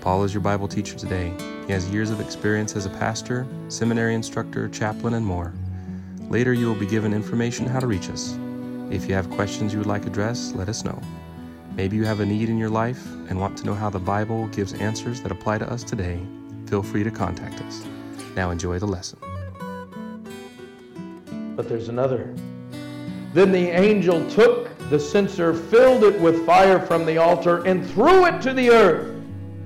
Paul is your Bible teacher today. He has years of experience as a pastor, seminary instructor, chaplain, and more. Later, you will be given information how to reach us. If you have questions you would like addressed, let us know. Maybe you have a need in your life and want to know how the Bible gives answers that apply to us today. Feel free to contact us. Now enjoy the lesson. But there's another. Then the angel took the censer, filled it with fire from the altar, and threw it to the earth.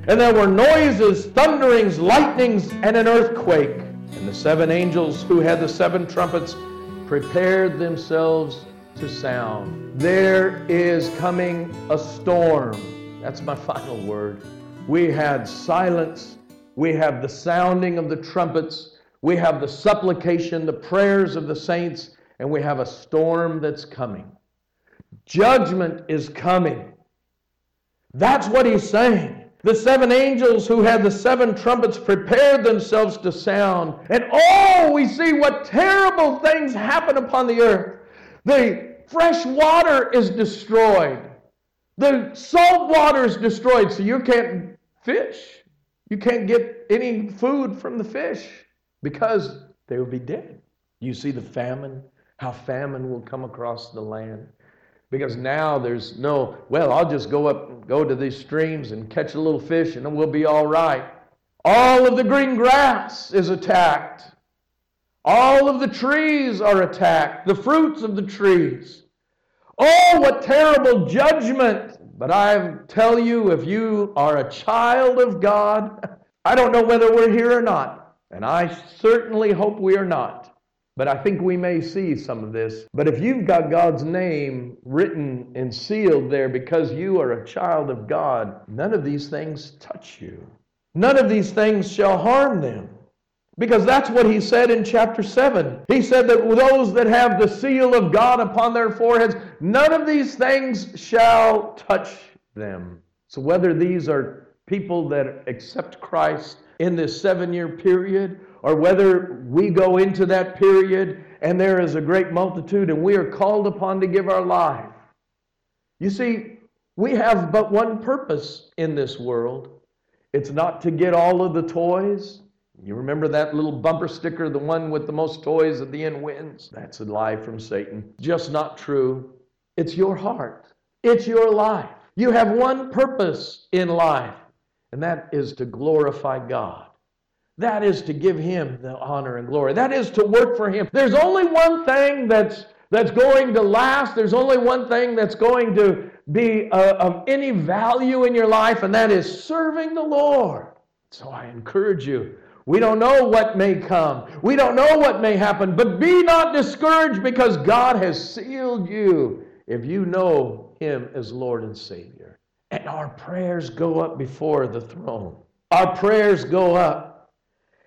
And there were noises, thunderings, lightnings, and an earthquake. And the seven angels who had the seven trumpets prepared themselves to sound. There is coming a storm. That's my final word. We had silence. We have the sounding of the trumpets. We have the supplication, the prayers of the saints, and we have a storm that's coming. Judgment is coming. That's what he's saying. The seven angels who had the seven trumpets prepared themselves to sound. And oh, we see what terrible things happen upon the earth. The fresh water is destroyed. The salt water is destroyed, so you can't fish. You can't get any food from the fish because they will be dead. You see the famine, how famine will come across the land. Because now there's no, well, I'll just go up, go to these streams and catch a little fish and we'll be all right. All of the green grass is attacked. All of the trees are attacked, the fruits of the trees. Oh, what terrible judgment! But I tell you, if you are a child of God, I don't know whether we're here or not, and I certainly hope we are not. But I think we may see some of this. But if you've got God's name written and sealed there because you are a child of God, none of these things touch you. None of these things shall harm them. Because that's what he said in chapter 7. He said that those that have the seal of God upon their foreheads, none of these things shall touch them. So whether these are people that accept Christ in this seven year period, or whether we go into that period and there is a great multitude and we are called upon to give our life. You see, we have but one purpose in this world it's not to get all of the toys. You remember that little bumper sticker, the one with the most toys at the end wins? That's a lie from Satan. Just not true. It's your heart, it's your life. You have one purpose in life, and that is to glorify God. That is to give him the honor and glory. That is to work for him. There's only one thing that's that's going to last. There's only one thing that's going to be uh, of any value in your life, and that is serving the Lord. So I encourage you. We don't know what may come. We don't know what may happen, but be not discouraged because God has sealed you if you know Him as Lord and Savior. And our prayers go up before the throne. Our prayers go up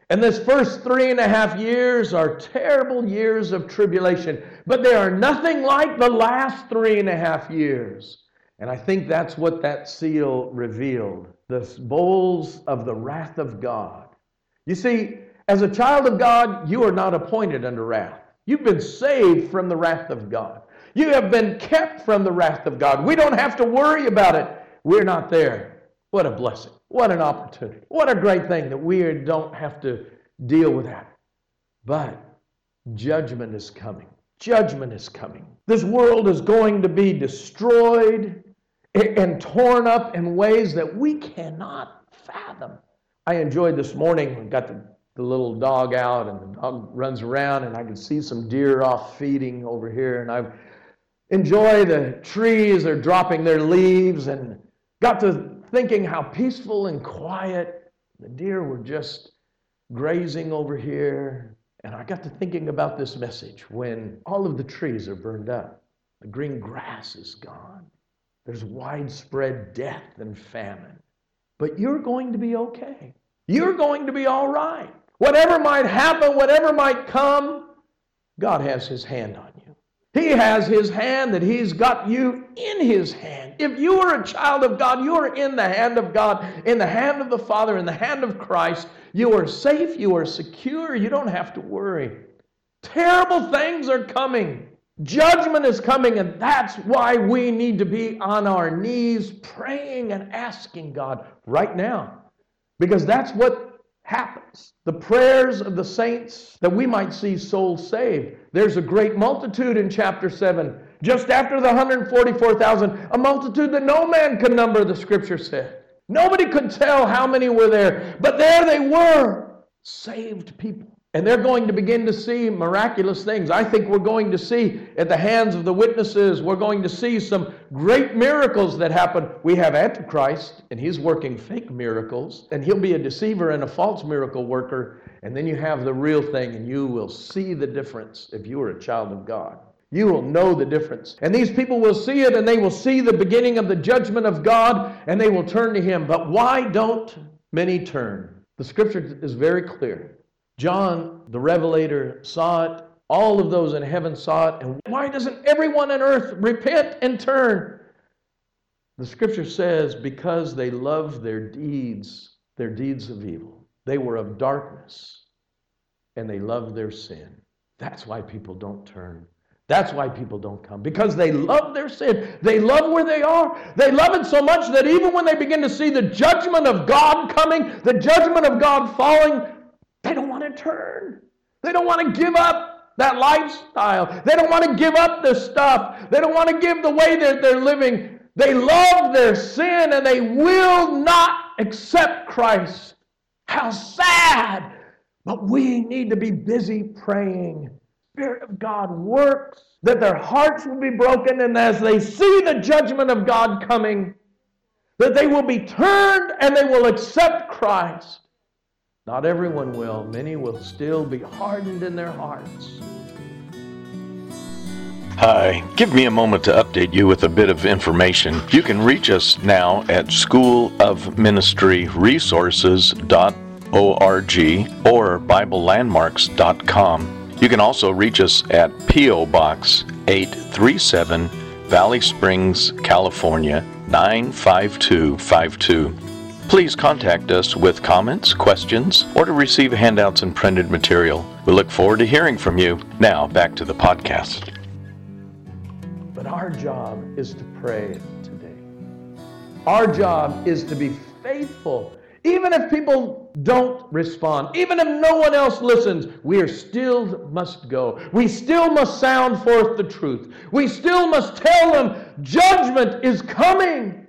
and this first three and a half years are terrible years of tribulation, but they are nothing like the last three and a half years. And I think that's what that seal revealed the bowls of the wrath of God. You see, as a child of God, you are not appointed under wrath. You've been saved from the wrath of God. You have been kept from the wrath of God. We don't have to worry about it. We're not there. What a blessing. What an opportunity. What a great thing that we don't have to deal with that. But judgment is coming. Judgment is coming. This world is going to be destroyed and torn up in ways that we cannot fathom. I enjoyed this morning, got the, the little dog out, and the dog runs around, and I can see some deer off feeding over here, and I enjoy the trees, they're dropping their leaves, and got to thinking how peaceful and quiet the deer were just grazing over here. And I got to thinking about this message when all of the trees are burned up, the green grass is gone, there's widespread death and famine. But you're going to be okay. You're going to be all right. Whatever might happen, whatever might come, God has His hand on you. He has His hand that He's got you in His hand. If you are a child of God, you are in the hand of God, in the hand of the Father, in the hand of Christ. You are safe, you are secure, you don't have to worry. Terrible things are coming. Judgment is coming, and that's why we need to be on our knees praying and asking God right now. Because that's what happens. The prayers of the saints that we might see souls saved. There's a great multitude in chapter 7. Just after the 144,000, a multitude that no man could number, the scripture said. Nobody could tell how many were there, but there they were, saved people. And they're going to begin to see miraculous things. I think we're going to see at the hands of the witnesses, we're going to see some great miracles that happen. We have Antichrist, and he's working fake miracles, and he'll be a deceiver and a false miracle worker. And then you have the real thing, and you will see the difference if you are a child of God. You will know the difference. And these people will see it, and they will see the beginning of the judgment of God, and they will turn to Him. But why don't many turn? The scripture is very clear. John, the Revelator, saw it. All of those in heaven saw it. And why doesn't everyone on earth repent and turn? The scripture says, because they loved their deeds, their deeds of evil. They were of darkness and they loved their sin. That's why people don't turn. That's why people don't come. Because they love their sin. They love where they are. They love it so much that even when they begin to see the judgment of God coming, the judgment of God falling, they don't want to turn. They don't want to give up that lifestyle. They don't want to give up the stuff. They don't want to give the way that they're living. They love their sin and they will not accept Christ. How sad! But we need to be busy praying. Spirit of God works, that their hearts will be broken, and as they see the judgment of God coming, that they will be turned and they will accept Christ. Not everyone will. Many will still be hardened in their hearts. Hi, give me a moment to update you with a bit of information. You can reach us now at schoolofministryresources.org or biblelandmarks.com. You can also reach us at P.O. Box 837, Valley Springs, California 95252. Please contact us with comments, questions, or to receive handouts and printed material. We look forward to hearing from you. Now, back to the podcast. But our job is to pray today. Our job is to be faithful. Even if people don't respond, even if no one else listens, we are still must go. We still must sound forth the truth. We still must tell them judgment is coming.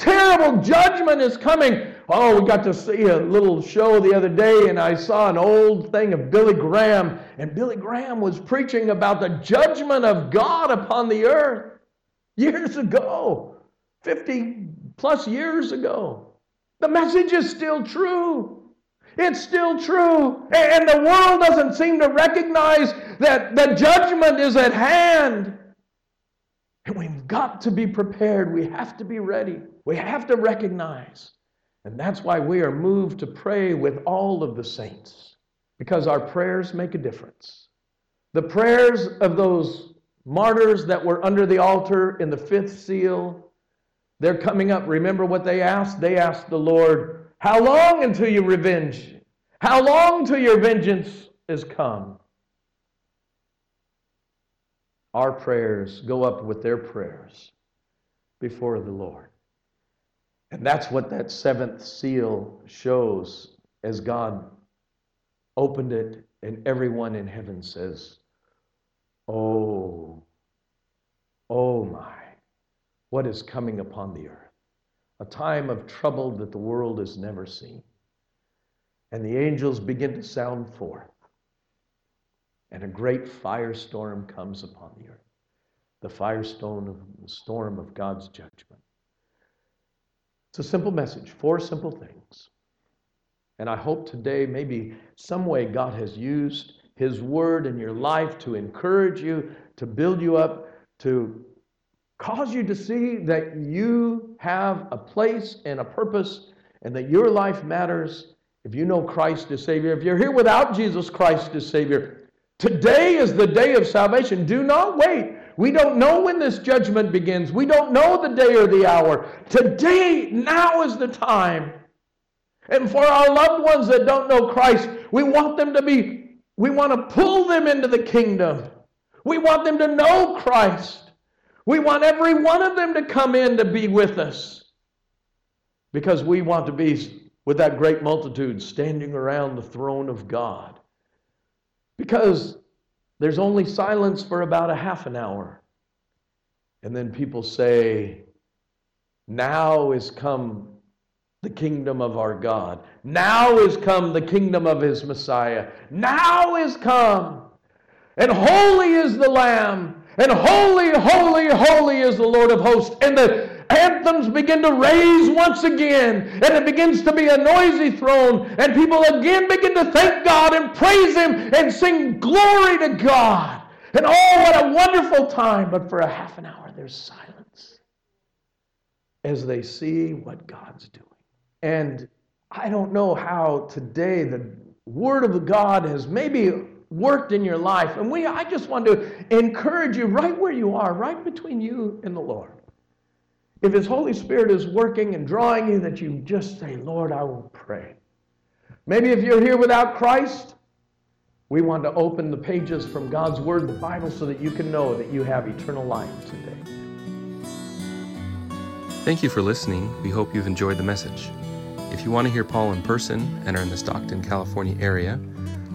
Terrible judgment is coming. Oh, we got to see a little show the other day, and I saw an old thing of Billy Graham, and Billy Graham was preaching about the judgment of God upon the earth years ago, 50 plus years ago. The message is still true. It's still true. And the world doesn't seem to recognize that the judgment is at hand. And we've got to be prepared. We have to be ready. We have to recognize. And that's why we are moved to pray with all of the saints, because our prayers make a difference. The prayers of those martyrs that were under the altar in the fifth seal, they're coming up. Remember what they asked? They asked the Lord, How long until you revenge? How long till your vengeance is come? Our prayers go up with their prayers before the Lord. And that's what that seventh seal shows as God opened it, and everyone in heaven says, Oh, oh my, what is coming upon the earth? A time of trouble that the world has never seen. And the angels begin to sound forth, and a great firestorm comes upon the earth the firestorm of, the storm of God's judgment. It's a simple message, four simple things. And I hope today, maybe some way, God has used His word in your life to encourage you, to build you up, to cause you to see that you have a place and a purpose and that your life matters If you know Christ as Savior, if you're here without Jesus Christ as Savior, today is the day of salvation. Do not wait. We don't know when this judgment begins. We don't know the day or the hour. Today, now is the time. And for our loved ones that don't know Christ, we want them to be, we want to pull them into the kingdom. We want them to know Christ. We want every one of them to come in to be with us because we want to be with that great multitude standing around the throne of God. Because there's only silence for about a half an hour. And then people say, Now is come the kingdom of our God. Now is come the kingdom of his Messiah. Now is come. And holy is the Lamb. And holy, holy, holy is the Lord of hosts. And the anthems begin to raise once again, and it begins to be a noisy throne, and people again begin to thank God and praise Him and sing glory to God. And oh, what a wonderful time! But for a half an hour, there's silence as they see what God's doing. And I don't know how today the Word of God has maybe worked in your life. And we, I just want to encourage you right where you are, right between you and the Lord. If His Holy Spirit is working and drawing you, that you just say, Lord, I will pray. Maybe if you're here without Christ, we want to open the pages from God's Word, the Bible, so that you can know that you have eternal life today. Thank you for listening. We hope you've enjoyed the message. If you want to hear Paul in person and are in the Stockton, California area,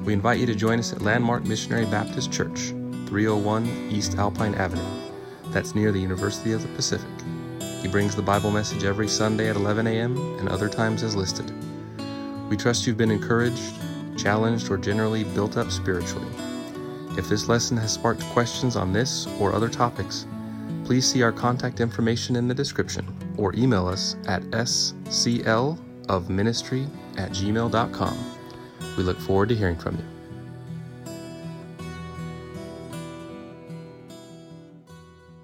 we invite you to join us at Landmark Missionary Baptist Church, 301 East Alpine Avenue. That's near the University of the Pacific. He brings the Bible message every Sunday at 11 a.m. and other times as listed. We trust you've been encouraged, challenged, or generally built up spiritually. If this lesson has sparked questions on this or other topics, please see our contact information in the description or email us at sclofministry at gmail.com. We look forward to hearing from you.